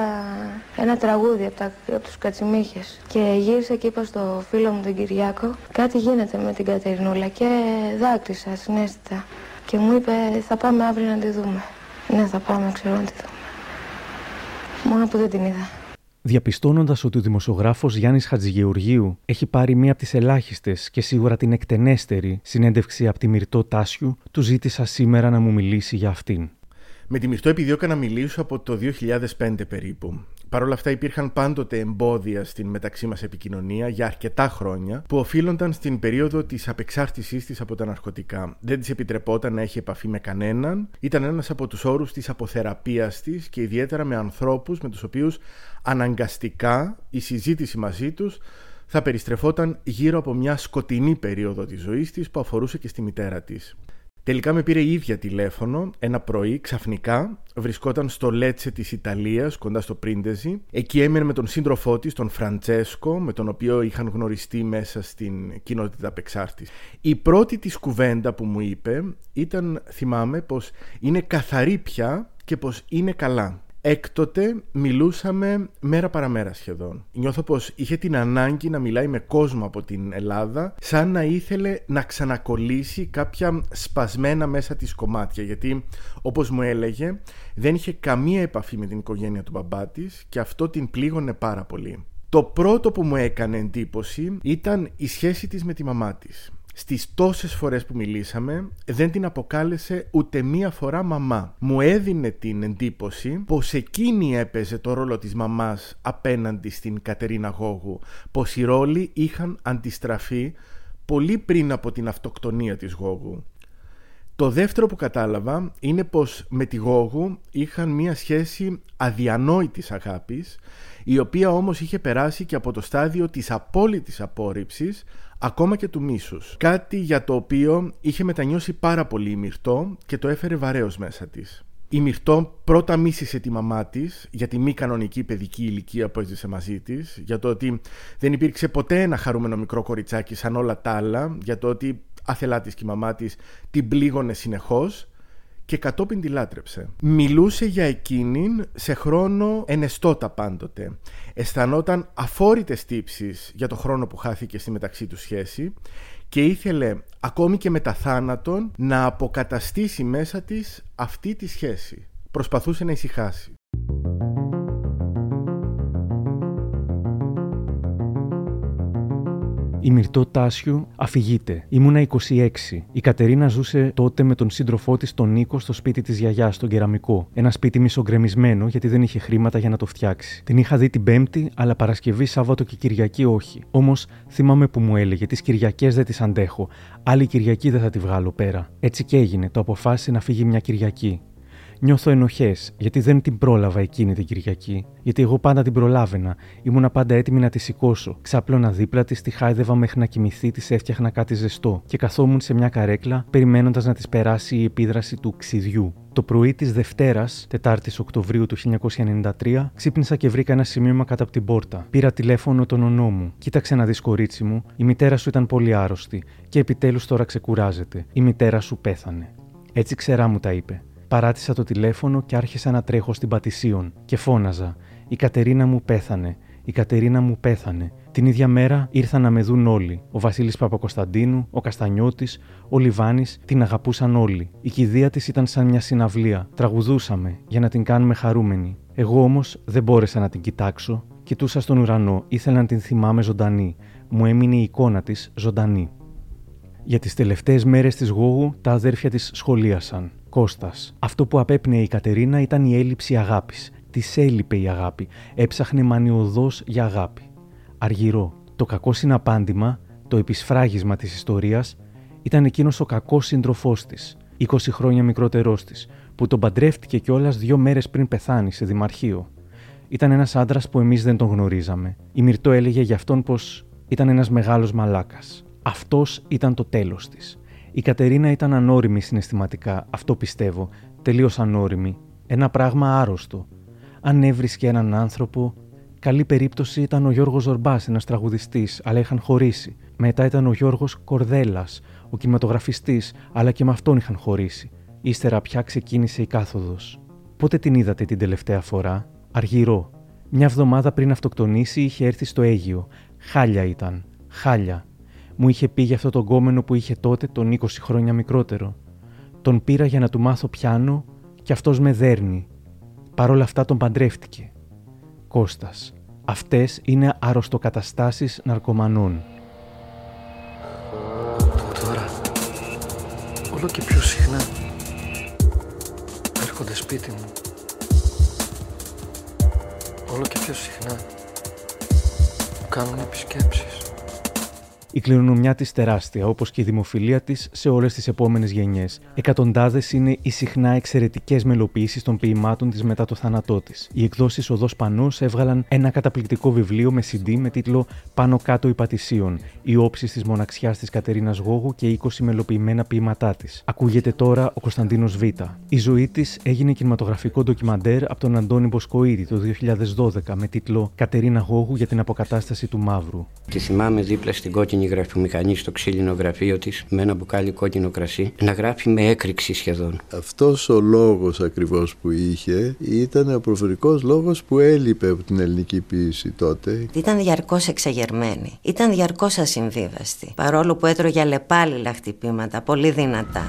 ένα τραγούδι από, τα, από τους Κατσιμίχες και γύρισα και είπα στο φίλο μου τον Κυριάκο κάτι γίνεται με την Κατερινούλα και δάκρυσα συνέστητα και μου είπε θα πάμε αύριο να τη δούμε. Ναι θα πάμε ξέρω να τη δούμε. Μόνο που δεν την είδα. Διαπιστώνοντας ότι ο δημοσιογράφος Γιάννης Χατζηγεωργίου έχει πάρει μία από τις ελάχιστες και σίγουρα την εκτενέστερη συνέντευξη από τη Μυρτό Τάσιου, του ζήτησα σήμερα να μου μιλήσει για αυτήν. Με τη Μυρτό επιδιώκα να μιλήσω από το 2005 περίπου. Παρ' όλα αυτά υπήρχαν πάντοτε εμπόδια στην μεταξύ μας επικοινωνία για αρκετά χρόνια που οφείλονταν στην περίοδο της απεξάρτησής της από τα ναρκωτικά. Δεν της επιτρεπόταν να έχει επαφή με κανέναν. Ήταν ένας από τους όρους της αποθεραπείας της και ιδιαίτερα με ανθρώπους με τους οποίους αναγκαστικά η συζήτηση μαζί τους θα περιστρεφόταν γύρω από μια σκοτεινή περίοδο της ζωής της που αφορούσε και στη μητέρα της. Τελικά με πήρε η ίδια τηλέφωνο ένα πρωί, ξαφνικά. Βρισκόταν στο Λέτσε της Ιταλίας, κοντά στο Πρίντεζι. Εκεί έμενε με τον σύντροφό της, τον Φραντσέσκο, με τον οποίο είχαν γνωριστεί μέσα στην κοινότητα απεξάρτης. Η πρώτη της κουβέντα που μου είπε ήταν, θυμάμαι, πως είναι καθαρή πια και πως είναι καλά. Έκτοτε μιλούσαμε μέρα παραμέρα σχεδόν. Νιώθω πως είχε την ανάγκη να μιλάει με κόσμο από την Ελλάδα σαν να ήθελε να ξανακολλήσει κάποια σπασμένα μέσα της κομμάτια γιατί όπως μου έλεγε δεν είχε καμία επαφή με την οικογένεια του μπαμπά της και αυτό την πλήγωνε πάρα πολύ. Το πρώτο που μου έκανε εντύπωση ήταν η σχέση της με τη μαμά της στις τόσες φορές που μιλήσαμε δεν την αποκάλεσε ούτε μία φορά μαμά. Μου έδινε την εντύπωση πως εκείνη έπαιζε το ρόλο της μαμάς απέναντι στην Κατερίνα Γόγου, πως οι ρόλοι είχαν αντιστραφεί πολύ πριν από την αυτοκτονία της Γόγου. Το δεύτερο που κατάλαβα είναι πως με τη Γόγου είχαν μία σχέση αδιανόητης αγάπης, η οποία όμως είχε περάσει και από το στάδιο της απόλυτης απόρριψης ακόμα και του μίσους. Κάτι για το οποίο είχε μετανιώσει πάρα πολύ η Μυρτώ και το έφερε βαρέως μέσα της. Η Μυρτώ πρώτα μίσησε τη μαμά της για τη μη κανονική παιδική ηλικία που έζησε μαζί της, για το ότι δεν υπήρξε ποτέ ένα χαρούμενο μικρό κοριτσάκι σαν όλα τα άλλα, για το ότι αθελά της και η μαμά της την πλήγωνε συνεχώς και κατόπιν τη λάτρεψε. Μιλούσε για εκείνην σε χρόνο ενεστώτα πάντοτε. Αισθανόταν αφόρητες τύψεις για το χρόνο που χάθηκε στη μεταξύ του σχέση και ήθελε ακόμη και μετά θάνατον να αποκαταστήσει μέσα της αυτή τη σχέση. Προσπαθούσε να ησυχάσει. Η Μυρτό Τάσιου αφηγείται. Ήμουνα 26. Η Κατερίνα ζούσε τότε με τον σύντροφό της τον Νίκο στο σπίτι της γιαγιάς, στον κεραμικό. Ένα σπίτι μισογκρεμισμένο γιατί δεν είχε χρήματα για να το φτιάξει. Την είχα δει την Πέμπτη, αλλά Παρασκευή, Σάββατο και Κυριακή όχι. Όμως θυμάμαι που μου έλεγε: Τις Κυριακές δεν τις αντέχω. Άλλη Κυριακή δεν θα τη βγάλω πέρα. Έτσι και έγινε. Το αποφάσισε να φύγει μια Κυριακή. Νιώθω ενοχές, γιατί δεν την πρόλαβα εκείνη την Κυριακή. Γιατί εγώ πάντα την προλάβαινα. Ήμουνα πάντα έτοιμη να τη σηκώσω. Ξάπλωνα δίπλα της, τη χάιδευα μέχρι να κοιμηθεί, της έφτιαχνα κάτι ζεστό. Και καθόμουν σε μια καρέκλα, περιμένοντας να της περάσει η επίδραση του ξυδιού. Το πρωί της Δευτέρας, 4η Οκτωβρίου του 1993, ξύπνησα και βρήκα ένα σημείωμα κάτω από την πόρτα. Πήρα τηλέφωνο τον ονό μου. Κοίταξε να δεις, κορίτσι μου, η μητέρα σου ήταν πολύ άρρωστη και επιτέλους τώρα ξεκουράζεται. Η μητέρα σου πέθανε. Έτσι ξερά μου τα είπε. Παράτησα το τηλέφωνο και άρχισα να τρέχω στην Πατησίων και φώναζα. Η Κατερίνα μου πέθανε. Η Κατερίνα μου πέθανε. Την ίδια μέρα ήρθαν να με δουν όλοι. Ο Βασίλης Παπακοσταντίνου, ο Καστανιώτης, ο Λιβάνης, την αγαπούσαν όλοι. Η κηδεία της ήταν σαν μια συναυλία. Τραγουδούσαμε για να την κάνουμε χαρούμενη. Εγώ όμως δεν μπόρεσα να την κοιτάξω. Κοιτούσα στον ουρανό, ήθελα να την θυμάμαι ζωντανή. Μου έμεινε η εικόνα της ζωντανή. Για τις τελευταίες μέρες της Γόγου, τα αδέρφια της σχολίασαν. Κώστας. Αυτό που απέπνεε η Κατερίνα ήταν η έλλειψη αγάπης. Της έλειπε η αγάπη. Έψαχνε μανιωδώς για αγάπη. Αργυρό. Το κακό συναπάντημα, το επισφράγισμα της ιστορίας, ήταν εκείνος ο κακός σύντροφός της, 20 χρόνια μικρότερός της, που τον παντρεύτηκε κιόλας δύο μέρες πριν πεθάνει σε δημαρχείο. Ήταν ένας άντρας που εμείς δεν τον γνωρίζαμε. Η Μυρτό έλεγε για αυτόν πως ήταν ένας μεγάλος μαλάκας. Αυτός ήταν το τέλος της. Η Κατερίνα ήταν ανώριμη συναισθηματικά, αυτό πιστεύω, τελείως ανώριμη. Ένα πράγμα άρρωστο. Αν έβρισκε έναν άνθρωπο, καλή περίπτωση ήταν ο Γιώργος Ζορμπάς, ένας τραγουδιστής, αλλά είχαν χωρίσει. Μετά ήταν ο Γιώργος Κορδέλας, ο κινηματογραφιστής, αλλά και με αυτόν είχαν χωρίσει. Ύστερα πια ξεκίνησε η κάθοδος. Πότε την είδατε την τελευταία φορά, Αργυρό. Μια εβδομάδα πριν αυτοκτονήσει είχε έρθει στο Αίγιο. Χάλια ήταν. Χάλια. Μου είχε πει για αυτό τον κόμενο που είχε τότε τον 20 χρόνια μικρότερο. Τον πήρα για να του μάθω πιάνο και αυτός με δέρνει. Παρ' όλα αυτά τον παντρεύτηκε. Κώστας. Αυτές είναι αρρωστοκαταστάσεις ναρκωμανών. Τώρα, όλο και πιο συχνά έρχονται σπίτι μου. Όλο και πιο συχνά μου κάνουν επισκέψεις. Η κληρονομιά της τεράστια, όπως και η δημοφιλία της σε όλες τις επόμενες γενιές. Εκατοντάδες είναι οι συχνά εξαιρετικές μελοποιήσεις των ποιημάτων της μετά το θάνατό της. Οι εκδόσεις Οδός Πανός έβγαλαν ένα καταπληκτικό βιβλίο με CD με τίτλο Πάνω κάτω υπατησίων. Οι όψεις της μοναξιάς της Κατερίνας Γόγου και 20 μελοποιημένα ποιήματά της. Ακούγεται τώρα ο Κωνσταντίνος Β. Η ζωή της έγινε κινηματογραφικό ντοκιμαντέρ από τον Αντώνη Μποσκοίδη το 2012 με τίτλο Κατερίνα Γόγου για την αποκατάσταση του Μαύρου. Τη θυμάμαι δίπλα στην κόκκινη γραφομηχανή στο ξύλινο γραφείο της με ένα μπουκάλι κόκκινο κρασί να γράφει με έκρηξη σχεδόν. Αυτός ο λόγος ακριβώς που είχε ήταν ο προφορικός λόγος που έλειπε από την ελληνική ποίηση τότε. Ήταν διαρκώς εξαγερμένη. Ήταν διαρκώς ασυμβίβαστη. Παρόλο που έτρωγε αλλεπάλληλα χτυπήματα, πολύ δυνατά.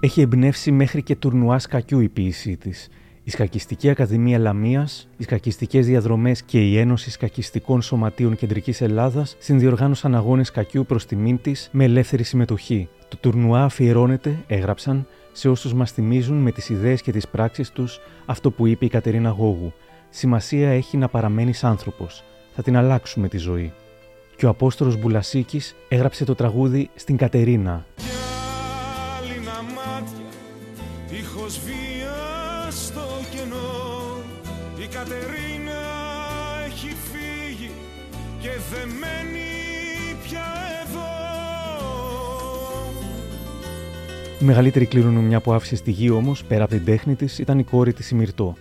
Έχει εμπνεύσει μέχρι και τουρνουάς σκακιού η ποίησή της η Σκακιστική Ακαδημία Λαμίας, οι Σκακιστικές Διαδρομές και η Ένωση Σκακιστικών Σωματείων Κεντρικής Ελλάδας συνδιοργάνωσαν αγώνες σκακιού προς τιμήν της με ελεύθερη συμμετοχή. Το τουρνουά αφιερώνεται, έγραψαν, σε όσους μας θυμίζουν με τις ιδέες και τις πράξεις τους αυτό που είπε η Κατερίνα Γόγου. Σημασία έχει να παραμένεις άνθρωπος. Θα την αλλάξουμε τη ζωή. Και ο Απόστολος Μπουλασίκης έγραψε το τραγούδι στην Κατερίνα. Η μεγαλύτερη κληρονομιά που άφησε στη γη όμως, πέρα από την τέχνη της, ήταν η κόρη της Ημυρτό.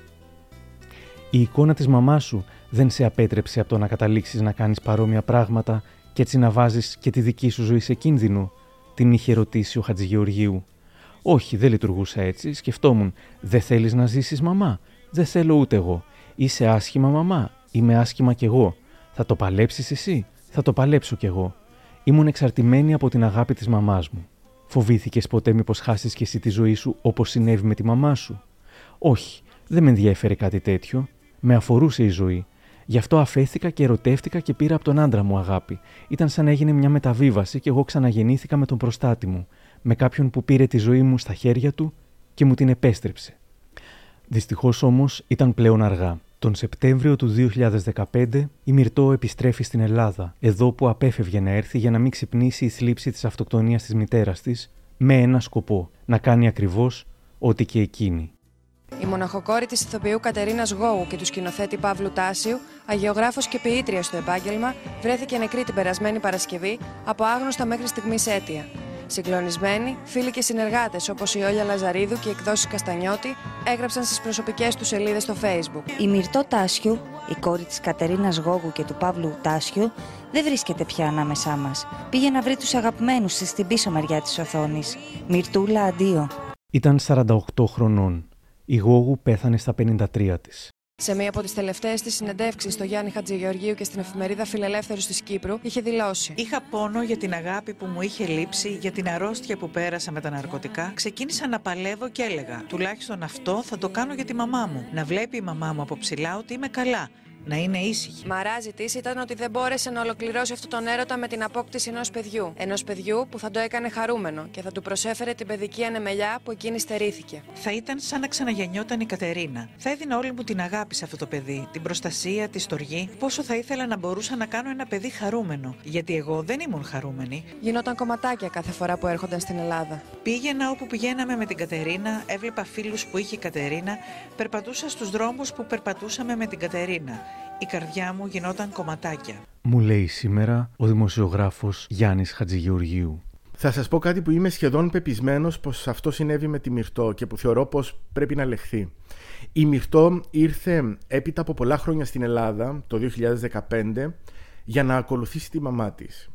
Η εικόνα της μαμάς σου δεν σε απέτρεψε από το να καταλήξεις να κάνεις παρόμοια πράγματα και έτσι να βάζεις και τη δική σου ζωή σε κίνδυνο, την είχε ρωτήσει ο Χατζηγεωργίου. Όχι, δεν λειτουργούσα έτσι. Σκεφτόμουν, δεν θέλεις να ζήσεις μαμά; Δεν θέλω ούτε εγώ. Είσαι άσχημα μαμά. Είμαι άσχημα κι εγώ. Θα το παλέψεις εσύ; Θα το παλέψω κι εγώ. Ήμουν εξαρτημένη από την αγάπη της μαμάς μου. Φοβήθηκες ποτέ μήπως χάσεις και εσύ τη ζωή σου όπως συνέβη με τη μαμά σου; Όχι, δεν με ενδιέφερε κάτι τέτοιο. Με αφορούσε η ζωή. Γι' αυτό αφέθηκα και ερωτεύτηκα και πήρα από τον άντρα μου αγάπη. Ήταν σαν να έγινε μια μεταβίβαση και εγώ ξαναγεννήθηκα με τον προστάτη μου. Με κάποιον που πήρε τη ζωή μου στα χέρια του και μου την επέστρεψε. Δυστυχώς όμως ήταν πλέον αργά. Τον Σεπτέμβριο του 2015 η Μυρτό επιστρέφει στην Ελλάδα, εδώ που απέφευγε να έρθει για να μην ξυπνήσει η θλίψη της αυτοκτονίας της μητέρας της, με ένα σκοπό, να κάνει ακριβώς ό,τι και εκείνη. Η μοναχοκόρη της ηθοποιού Κατερίνας Γόου και του σκηνοθέτη Παύλου Τάσιου, αγιογράφος και ποιήτρια στο επάγγελμα, βρέθηκε νεκρή την περασμένη Παρασκευή από άγνωστα μέχρι στιγμής αίτια. Συγκλονισμένοι, φίλοι και συνεργάτες όπως η Όλια Λαζαρίδου και οι εκδόσει Καστανιώτη έγραψαν στις προσωπικές τους σελίδες στο Facebook. Η Μυρτό Τάσιου, η κόρη της Κατερίνας Γόγου και του Παύλου Τάσιου, δεν βρίσκεται πια ανάμεσά μας. Πήγε να βρει τους αγαπημένους της στην πίσω μεριά της οθόνης. Μυρτούλα, αντίο. Ήταν 48 χρονών. Η Γόγου πέθανε στα 53 της. Σε μία από τις τελευταίες της συνεντεύξεις στο Γιάννη Χατζηγεωργίου και στην εφημερίδα Φιλελεύθερους της Κύπρου, είχε δηλώσει: Είχα πόνο για την αγάπη που μου είχε λείψει, για την αρρώστια που πέρασα με τα ναρκωτικά. Ξεκίνησα να παλεύω και έλεγα: Τουλάχιστον αυτό θα το κάνω για τη μαμά μου. Να βλέπει η μαμά μου από ψηλά ότι είμαι καλά να είναι ήσυχη. Μαράζι της ήταν ότι δεν μπόρεσε να ολοκληρώσει αυτόν τον έρωτα με την απόκτηση ενός παιδιού. Ενός παιδιού που θα το έκανε χαρούμενο και θα του προσέφερε την παιδική ανεμελιά που εκείνη στερήθηκε. Θα ήταν σαν να ξαναγεννιόταν η Κατερίνα. Θα έδινα όλη μου την αγάπη σε αυτό το παιδί, την προστασία, τη στοργή. Πόσο θα ήθελα να μπορούσα να κάνω ένα παιδί χαρούμενο. Γιατί εγώ δεν ήμουν χαρούμενη. Γινόταν κομματάκια κάθε φορά που έρχονταν στην Ελλάδα. Πήγαινα όπου πηγαίναμε με την Κατερίνα, έβλεπα φίλους που είχε η Κατερίνα, περπατούσα στους δρόμους που περπατούσαμε με την Κατερίνα η καρδιά μου γινόταν κομματάκια. Μου λέει σήμερα ο δημοσιογράφος Γιάννης Χατζηγεωργίου. Θα σας πω κάτι που είμαι σχεδόν πεπισμένος πως αυτό συνέβη με τη Μυρτό και που θεωρώ πως πρέπει να λεχθεί. Η Μυρτό ήρθε έπειτα από πολλά χρόνια στην Ελλάδα, το 2015, για να ακολουθήσει τη μαμά της.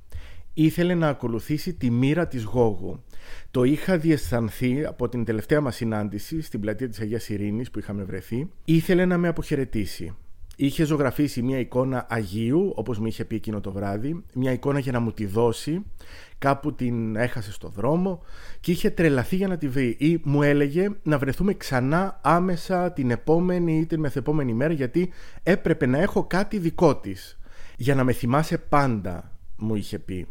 ήθελε να ακολουθήσει τη μοίρα της Γόγου. Το είχα διαισθανθεί από την τελευταία μας συνάντηση στην πλατεία της Αγίας Ειρήνης που είχαμε βρεθεί. Ήθελε να με αποχαιρετήσει. Είχε ζωγραφίσει μια εικόνα Αγίου, όπως μου είχε πει εκείνο το βράδυ, μια εικόνα για να μου τη δώσει, κάπου την έχασε στο δρόμο και είχε τρελαθεί για να τη βρει ή μου έλεγε να βρεθούμε ξανά άμεσα την επόμενη ή την μεθεπόμενη μέρα γιατί έπρεπε να έχω κάτι δικό της. Για να με θυμάσαι πάντα, μου είχε πει.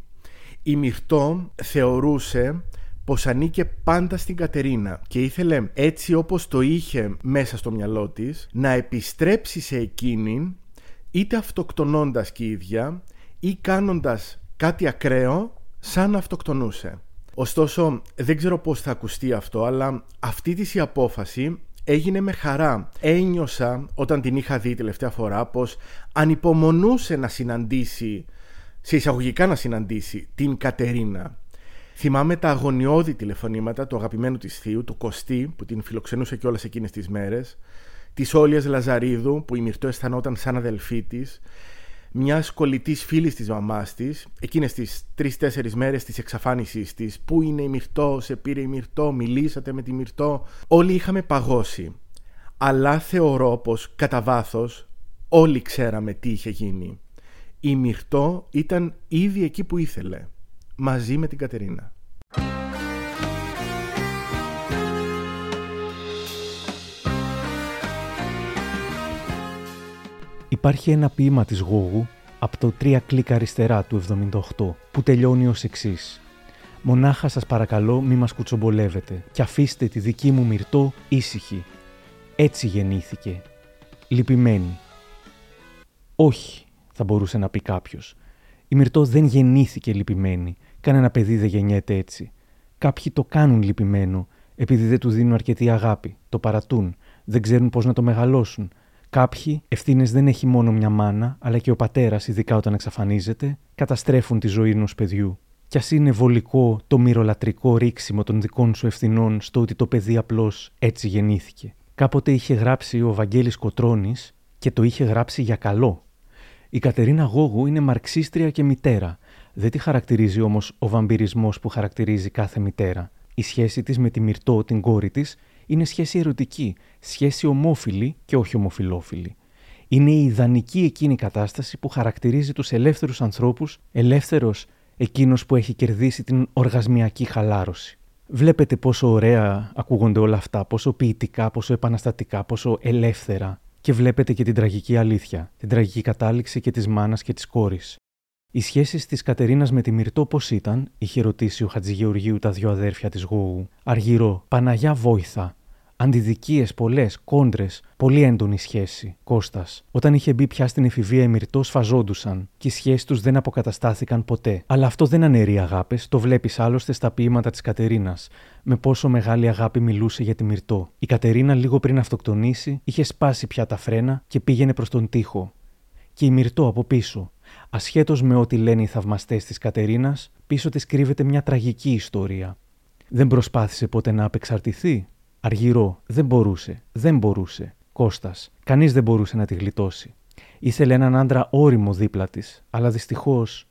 Η Μυρτώ θεωρούσε πως ανήκε πάντα στην Κατερίνα και ήθελε έτσι όπως το είχε μέσα στο μυαλό της να επιστρέψει σε εκείνη είτε αυτοκτονώντας και η ίδια ή κάνοντας κάτι ακραίο σαν να αυτοκτονούσε. Ωστόσο δεν ξέρω πώς θα ακουστεί αυτό αλλά αυτή της η απόφαση έγινε με χαρά. Ένιωσα όταν την είχα δει τελευταία φορά πως ανυπομονούσε να συναντήσει σε εισαγωγικά να συναντήσει την Κατερίνα Θυμάμαι τα αγωνιώδη τηλεφωνήματα του αγαπημένου της θείου, του Κωστή, που την φιλοξενούσε και όλες εκείνες τις μέρες, της Όλιας Λαζαρίδου, που η Μυρτώ αισθανόταν σαν αδελφή της, μιας κολλητής φίλης της μαμάς της, εκείνες τις τρει-τέσσερι μέρες της εξαφάνισής της, Πού είναι η Μυρτώ, σε πήρε η Μυρτώ, μιλήσατε με τη Μυρτώ. Όλοι είχαμε παγώσει. Αλλά θεωρώ πως κατά βάθος όλοι ξέραμε τι είχε γίνει. Η Μυρτώ ήταν ήδη εκεί που ήθελε μαζί με την Κατερίνα. Υπάρχει ένα ποίημα της Γόγου από το «Τρία κλικ αριστερά» του 78 που τελειώνει ως εξής. «Μονάχα σας παρακαλώ μη μας κουτσομπολεύετε και αφήστε τη δική μου μυρτό ήσυχη. Έτσι γεννήθηκε. Λυπημένη». Όχι, θα μπορούσε να πει κάποιος. Η Μυρτώ δεν γεννήθηκε λυπημένη. Κανένα παιδί δεν γεννιέται έτσι. Κάποιοι το κάνουν λυπημένο, επειδή δεν του δίνουν αρκετή αγάπη, το παρατούν, δεν ξέρουν πώς να το μεγαλώσουν. Κάποιοι, ευθύνες δεν έχει μόνο μια μάνα, αλλά και ο πατέρας, ειδικά όταν εξαφανίζεται, καταστρέφουν τη ζωή ενός παιδιού. Κι ας είναι βολικό το μυρολατρικό ρίξιμο των δικών σου ευθυνών στο ότι το παιδί απλώς έτσι γεννήθηκε. Κάποτε είχε γράψει ο Βαγγέλης Κοτρώνης και το είχε γράψει για καλό. Η Κατερίνα Γόγου είναι μαρξίστρια και μητέρα δεν τη χαρακτηρίζει όμως ο βαμπυρισμός που χαρακτηρίζει κάθε μητέρα. Η σχέση της με τη Μυρτώ, την κόρη της, είναι σχέση ερωτική, σχέση ομόφιλη και όχι ομοφιλόφιλη. Είναι η ιδανική εκείνη κατάσταση που χαρακτηρίζει τους ελεύθερους ανθρώπους, ελεύθερος εκείνος που έχει κερδίσει την οργασμιακή χαλάρωση. Βλέπετε πόσο ωραία ακούγονται όλα αυτά, πόσο ποιητικά, πόσο επαναστατικά, πόσο ελεύθερα. Και βλέπετε και την τραγική αλήθεια, την τραγική κατάληξη και της μάνας και της κόρης. Οι σχέσεις της Κατερίνας με τη Μυρτώ πώς ήταν, είχε ρωτήσει ο Χατζηγεωργίου τα δυο αδέρφια της Γόου. Αργυρό, Παναγιά βόηθα. Αντιδικίες πολλές, κόντρες, πολύ έντονη σχέση. Κώστας. Όταν είχε μπει πια στην εφηβεία η Μυρτώ, σφαζόντουσαν και οι σχέσεις τους δεν αποκαταστάθηκαν ποτέ. Αλλά αυτό δεν αναιρεί αγάπες, το βλέπεις άλλωστε στα ποίηματα της Κατερίνας. Με πόσο μεγάλη αγάπη μιλούσε για τη Μυρτώ. Η Κατερίνα, λίγο πριν αυτοκτονήσει, είχε σπάσει πια τα φρένα και πήγαινε προς τον τοίχο. Και η Μυρτώ από πίσω, Ασχέτως με ό,τι λένε οι θαυμαστές της Κατερίνας, πίσω της κρύβεται μια τραγική ιστορία. Δεν προσπάθησε ποτέ να απεξαρτηθεί. Αργυρό, δεν μπορούσε, δεν μπορούσε. Κώστας, κανείς δεν μπορούσε να τη γλιτώσει. Ήθελε έναν άντρα όριμο δίπλα της, αλλά δυστυχώς,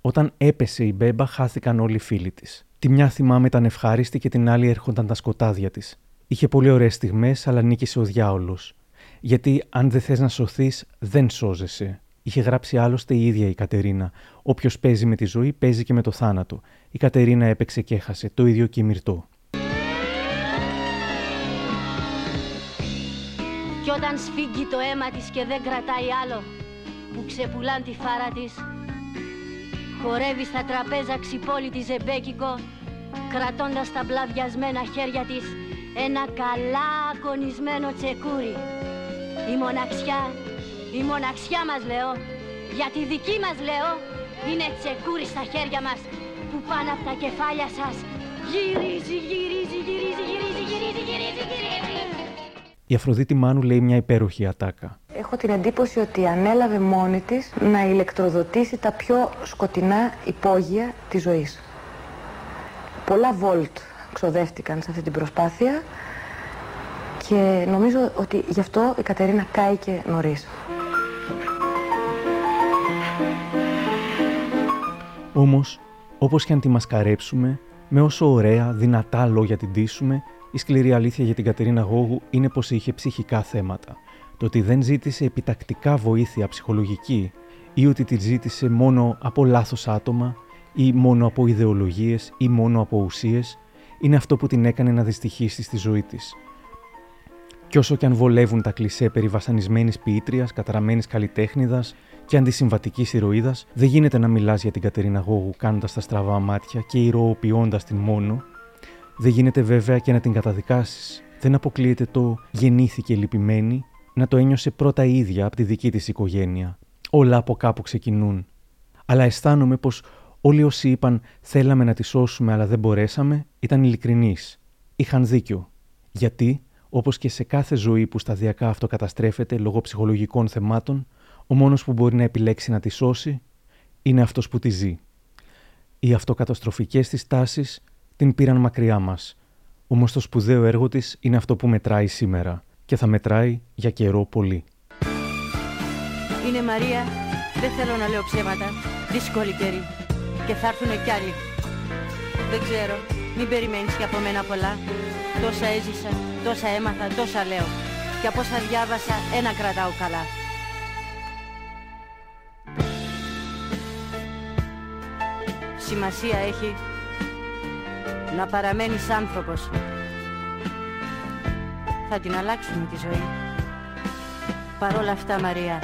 όταν έπεσε η μπέμπα, χάθηκαν όλοι οι φίλοι της. Τη μια θυμάμαι ήταν ευχάριστη και την άλλη έρχονταν τα σκοτάδια της. Είχε πολύ ωραίες στιγμές, αλλά νίκησε ο διάολος. Γιατί αν δεν θες να σωθείς, δεν σώζεσαι. Είχε γράψει άλλωστε η ίδια η Κατερίνα. Όποιος παίζει με τη ζωή, παίζει και με το θάνατο. Η Κατερίνα έπαιξε και έχασε. Το ίδιο και η Μυρτώ. Κι όταν σφίγγει το αίμα της και δεν κρατάει άλλο, που ξεπουλάν τη φάρα της, χορεύει στα τραπέζα ξυπόλυτη ζεμπέκικο, κρατώντας τα μπλαδιασμένα χέρια της ένα καλά ακονισμένο τσεκούρι. Η μοναξιά η μοναξιά μας λέω, για τη δική μας λέω, είναι τσεκούρι στα χέρια μας που πάνω από τα κεφάλια σας γυρίζει, γυρίζει, γυρίζει, γυρίζει, γυρίζει, γυρίζει, γυρίζει. Η Αφροδίτη Μάνου λέει μια υπέροχη ατάκα. Έχω την εντύπωση ότι ανέλαβε μόνη της να ηλεκτροδοτήσει τα πιο σκοτεινά υπόγεια της ζωής. Πολλά βολτ ξοδεύτηκαν σε αυτή την προσπάθεια και νομίζω ότι γι' αυτό η Κατερίνα κάηκε νωρίς. Όμως, Όπως και αν τη μασκαρέψουμε, με όσο ωραία, δυνατά λόγια την τίσουμε, η σκληρή αλήθεια για την Κατερίνα Γόγου είναι πως είχε ψυχικά θέματα. Το ότι δεν ζήτησε επιτακτικά βοήθεια ψυχολογική ή ότι τη ζήτησε μόνο από λάθος άτομα ή μόνο από ιδεολογίες ή μόνο από ουσίες, είναι αυτό που την έκανε να δυστυχήσει στη ζωή της. Κι όσο και αν βολεύουν τα κλισέ περί βασανισμένης ποιήτριας, καταραμένης καλλιτέχνηδας και αντισυμβατικής ηρωίδας, δεν γίνεται να μιλάς για την Κατερίνα Γόγου κάνοντας τα στραβά μάτια και ηρωοποιώντας την μόνο. Δεν γίνεται βέβαια και να την καταδικάσεις. Δεν αποκλείεται το γεννήθηκε λυπημένη, να το ένιωσε πρώτα η ίδια από τη δική της οικογένεια. Όλα από κάπου ξεκινούν. Αλλά αισθάνομαι πως όλοι όσοι είπαν θέλαμε να τη σώσουμε αλλά δεν μπορέσαμε ήταν ειλικρινείς. Είχαν δίκιο. Γιατί όπως και σε κάθε ζωή που σταδιακά αυτοκαταστρέφεται λόγω ψυχολογικών θεμάτων, ο μόνος που μπορεί να επιλέξει να τη σώσει είναι αυτός που τη ζει. Οι αυτοκαταστροφικές της τάσεις την πήραν μακριά μας, όμως το σπουδαίο έργο της είναι αυτό που μετράει σήμερα και θα μετράει για καιρό πολύ. Είναι Μαρία, δεν θέλω να λέω ψέματα, δύσκολη καιρή και θα έρθουν κι άλλοι. Δεν ξέρω, μην περιμένεις και από μένα πολλά, τόσα έζησα Τόσα έμαθα, τόσα λέω. Και από όσα διάβασα, ένα κρατάω καλά. Σημασία έχει να παραμένεις άνθρωπος. Θα την αλλάξουμε τη ζωή. Παρόλα αυτά, Μαρία,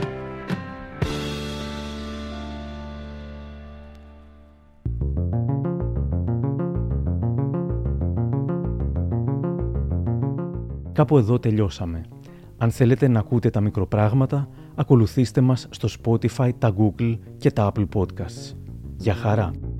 Κάπου εδώ τελειώσαμε. Αν θέλετε να ακούτε τα μικροπράγματα, ακολουθήστε μας στο Spotify, τα Google και τα Apple Podcasts. Για χαρά!